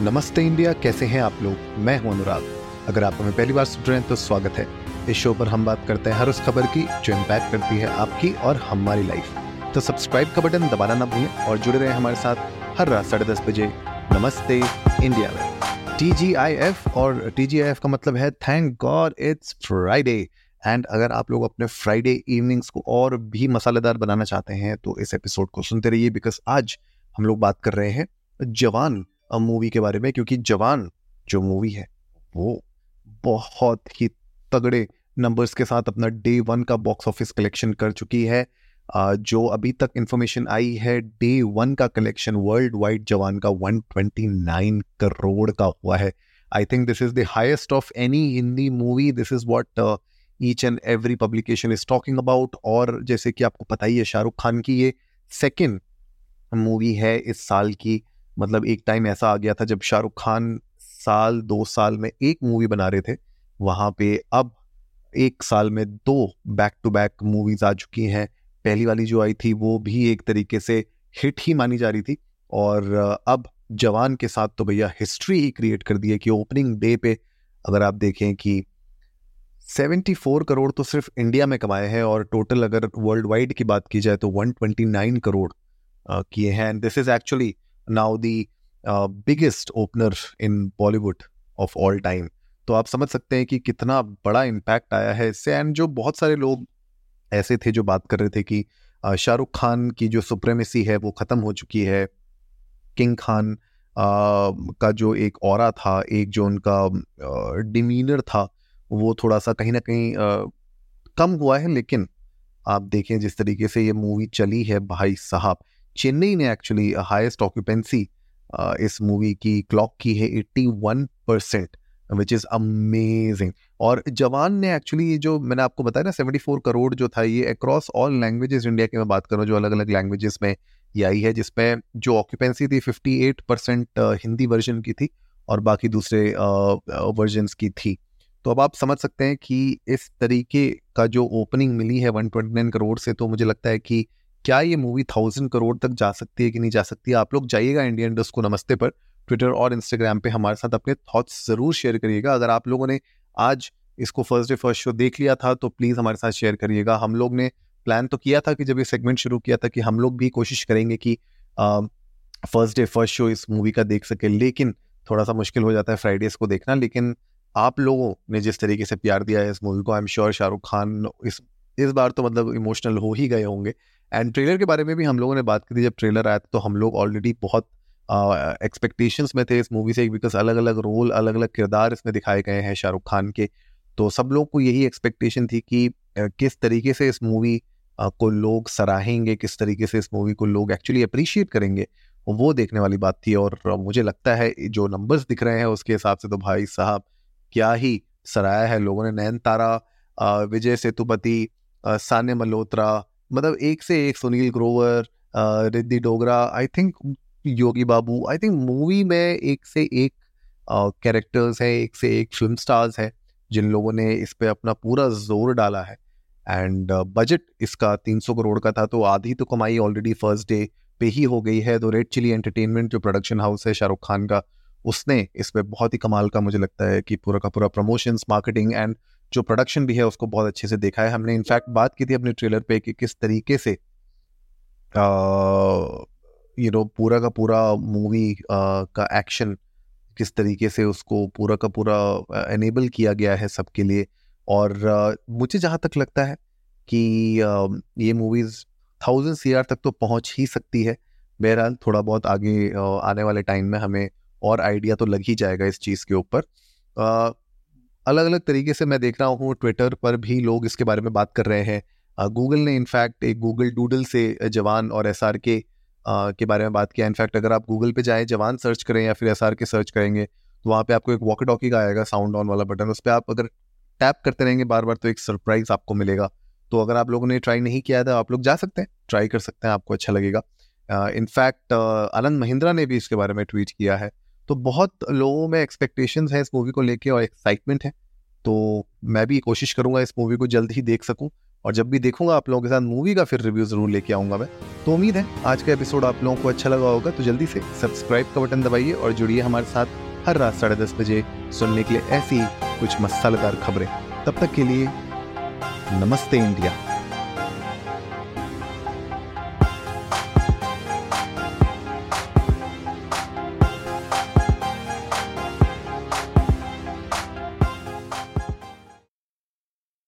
नमस्ते इंडिया, कैसे हैं आप लोग? मैं हूँ अनुराग। अगर आप हमें पहली बार सुन रहे हैं तो स्वागत है। इस शो पर हम बात करते हैं हर उस खबर की, जो इम्पैक्ट करती है आपकी और हमारी लाइफ तो सब्सक्राइब का बटन दबाना ना भूलें और जुड़े रहें हमारे साथ हर रात साढ़े दस बजे नमस्ते इंडिया में। टीजीआईएफ और TGIF का मतलब है thank God it's Friday and अगर आप लोग अपने फ्राइडे इवनिंग्स को और भी मसालेदार बनाना चाहते हैं तो इस एपिसोड को सुनते रहिए बिकॉज़ आज हम लोग बात कर रहे हैं जवान मूवी के बारे में, क्योंकि जवान जो मूवी है, वो बहुत ही तगड़े नंबर्स के साथ अपना डे वन का बॉक्स ऑफ़िस कलेक्शन कर चुकी है। जो अभी तक इंफॉर्मेशन आई है डे वन का कलेक्शन वर्ल्ड वाइड जवान का 129 करोड़ का हुआ है। I think this is the highest of any Hindi movie this is what each and every publication is talking about और जैसे कि आपको पता ही है शाहरुख खान की ये सेकेंड मूवी है इस साल की। मतलब एक टाइम ऐसा आ गया था जब शाहरुख खान साल, दो साल में एक मूवी बना रहे थे, वहाँ पे अब एक साल में दो बैक टू बैक मूवीज़ आ चुकी हैं। पहली वाली जो आई थी, वो भी एक तरीके से हिट ही मानी जा रही थी। और अब जवान के साथ तो भैया हिस्ट्री ही क्रिएट कर दी है कि ओपनिंग डे पे अगर आप देखें कि 74 करोड़ तो सिर्फ़ इंडिया में कमाए हैं और टोटल अगर वर्ल्ड वाइड की बात की जाए तो 129 करोड़ किए हैं। And this is actually now the biggest opener in Bollywood of all time तो आप समझ सकते हैं कि कितना बड़ा इम्पैक्ट आया है इससे एंड जो बहुत सारे लोग ऐसे थे जो बात कर रहे थे कि शाहरुख खान की जो सुप्रेमेसी है वो ख़त्म हो चुकी है। किंग खान आ, का जो एक और था एक जो उनका डिमीनर था वो थोड़ा सा कहीं ना कहीं आ, कम हुआ है लेकिन आप देखें जिस तरीके से ये मूवी चली है भाई साहब चेन्नई ने एक्चुअली हाईएस्ट ऑक्यूपेंसी इस मूवी की क्लॉक की है 81 परसेंट विच इज़ अमेजिंग और जवान ने एक्चुअली ये जो मैंने आपको बताया ना 74 करोड़ जो था ये अक्रॉस ऑल लैंग्वेजेस इंडिया की मैं बात करूँ जो अलग अलग लैंग्वेजेस में ये आई है, जिसमें जो ऑक्यूपेंसी थी 58 परसेंट हिंदी वर्जन की थी और बाकी दूसरे वर्जन्स की थी। तो अब आप समझ सकते हैं कि इस तरीके का जो ओपनिंग मिली है 129 करोड़ से तो मुझे लगता है कि क्या ये मूवी थाउज़ेंड करोड़ तक जा सकती है कि नहीं जा सकती? है आप लोग जाइएगा इंडियन डस्ट को नमस्ते पर ट्विटर और इंस्टाग्राम पे हमारे साथ अपने थॉट्स ज़रूर शेयर करिएगा। अगर आप लोगों ने आज इसको फ़र्स्ट डे फ़र्स्ट शो देख लिया था तो प्लीज़ हमारे साथ शेयर करिएगा। हम लोग ने प्लान तो किया था कि जब ये सेगमेंट शुरू किया था कि हम लोग भी कोशिश करेंगे कि फ़र्स्ट डे फ़र्स्ट शो इस मूवी का देख सके। लेकिन थोड़ा सा मुश्किल हो जाता है फ्राइडेज को देखना। लेकिन आप लोगों ने जिस तरीके से प्यार दिया है इस मूवी को I am sure Shahrukh Khan इस इस बार तो मतलब इमोशनल हो ही गए होंगे। एंड ट्रेलर के बारे में भी हम लोगों ने बात की थी, जब ट्रेलर आया था तो हम लोग ऑलरेडी बहुत एक्सपेक्टेशंस में थे इस मूवी से बिकॉज़ अलग अलग रोल अलग अलग किरदार इसमें दिखाए गए हैं शाहरुख खान के। तो सब लोग को यही एक्सपेक्टेशन थी कि किस तरीके से इस मूवी को लोग सराहेंगे, किस तरीके से इस मूवी को लोग एक्चुअली अप्रिशिएट करेंगे, वो देखने वाली बात थी। और मुझे लगता है जो नंबर्स दिख रहे हैं उसके हिसाब से तो भाई साहब, क्या ही सराहा है लोगों ने। नयन तारा विजय सेतुपति सान्य मल्होत्रा मतलब एक से एक Sunil Grover Riddhi Dogra I think Yogi Babu I think movie में एक से एक कैरेक्टर्स है एक से एक फ़िल्म स्टार्स है जिन लोगों ने इस पर अपना पूरा ज़ोर डाला है। एंड बजट uh, इसका 300 करोड़ का था तो आधी तो कमाई ऑलरेडी फ़र्स्ट डे पे ही हो गई है। तो रेड चिली एंटरटेनमेंट जो प्रोडक्शन हाउस है शाहरुख खान का उसने इस पर बहुत ही कमाल का मुझे लगता है कि पूरा का पूरा प्रमोशंस मार्केटिंग एंड जो प्रोडक्शन भी है, उसको बहुत अच्छे से देखा है। हमने इनफैक्ट बात की थी अपने ट्रेलर पे कि किस तरीके से यू नो पूरा का पूरा मूवी का एक्शन किस तरीके से उसको पूरा का पूरा एनेबल किया गया है सबके लिए। और मुझे जहाँ तक लगता है कि ये मूवीज़ थाउज़ेंड सी तक तो पहुँच ही सकती है। बहरहाल, थोड़ा बहुत आगे आने वाले टाइम में हमें और आइडिया तो लग ही जाएगा इस चीज़ के ऊपर। अलग अलग तरीके से मैं देख रहा हूँ ट्विटर पर भी लोग इसके बारे में बात कर रहे हैं। गूगल ने इनफैक्ट एक गूगल डूडल से जवान और एस के के बारे में बात किया। इनफैक्ट अगर आप गूगल पे जाएँ, जवान सर्च करें या फिर एस आर के सर्च करेंगे तो वहाँ पे आपको एक वॉकी टॉकी का आएगा साउंड ऑन वाला बटन उस पर आप अगर टैप करते रहेंगे बार बार तो एक सरप्राइज़ आपको मिलेगा। तो अगर आप लोगों ने ट्राई नहीं किया था, आप लोग जा सकते हैं ट्राई कर सकते हैं, आपको अच्छा लगेगा। इनफैक्ट आनंद महिंद्रा ने भी इसके बारे में ट्वीट किया है। तो बहुत लोगों में एक्सपेक्टेशन है इस मूवी को लेके और एक्साइटमेंट है। तो मैं भी कोशिश करूँगा इस मूवी को जल्द ही देख सकूँ और जब भी देखूँगा आप लोगों के साथ मूवी का फिर रिव्यू ज़रूर लेके आऊँगा मैं। तो उम्मीद है आज का एपिसोड आप लोगों को अच्छा लगा होगा तो जल्दी से सब्सक्राइब का बटन दबाइए और जुड़िए हमारे साथ हर रात साढ़े दस बजे सुनने के लिए ऐसी कुछ मसालेदार खबरें। तब तक के लिए नमस्ते इंडिया।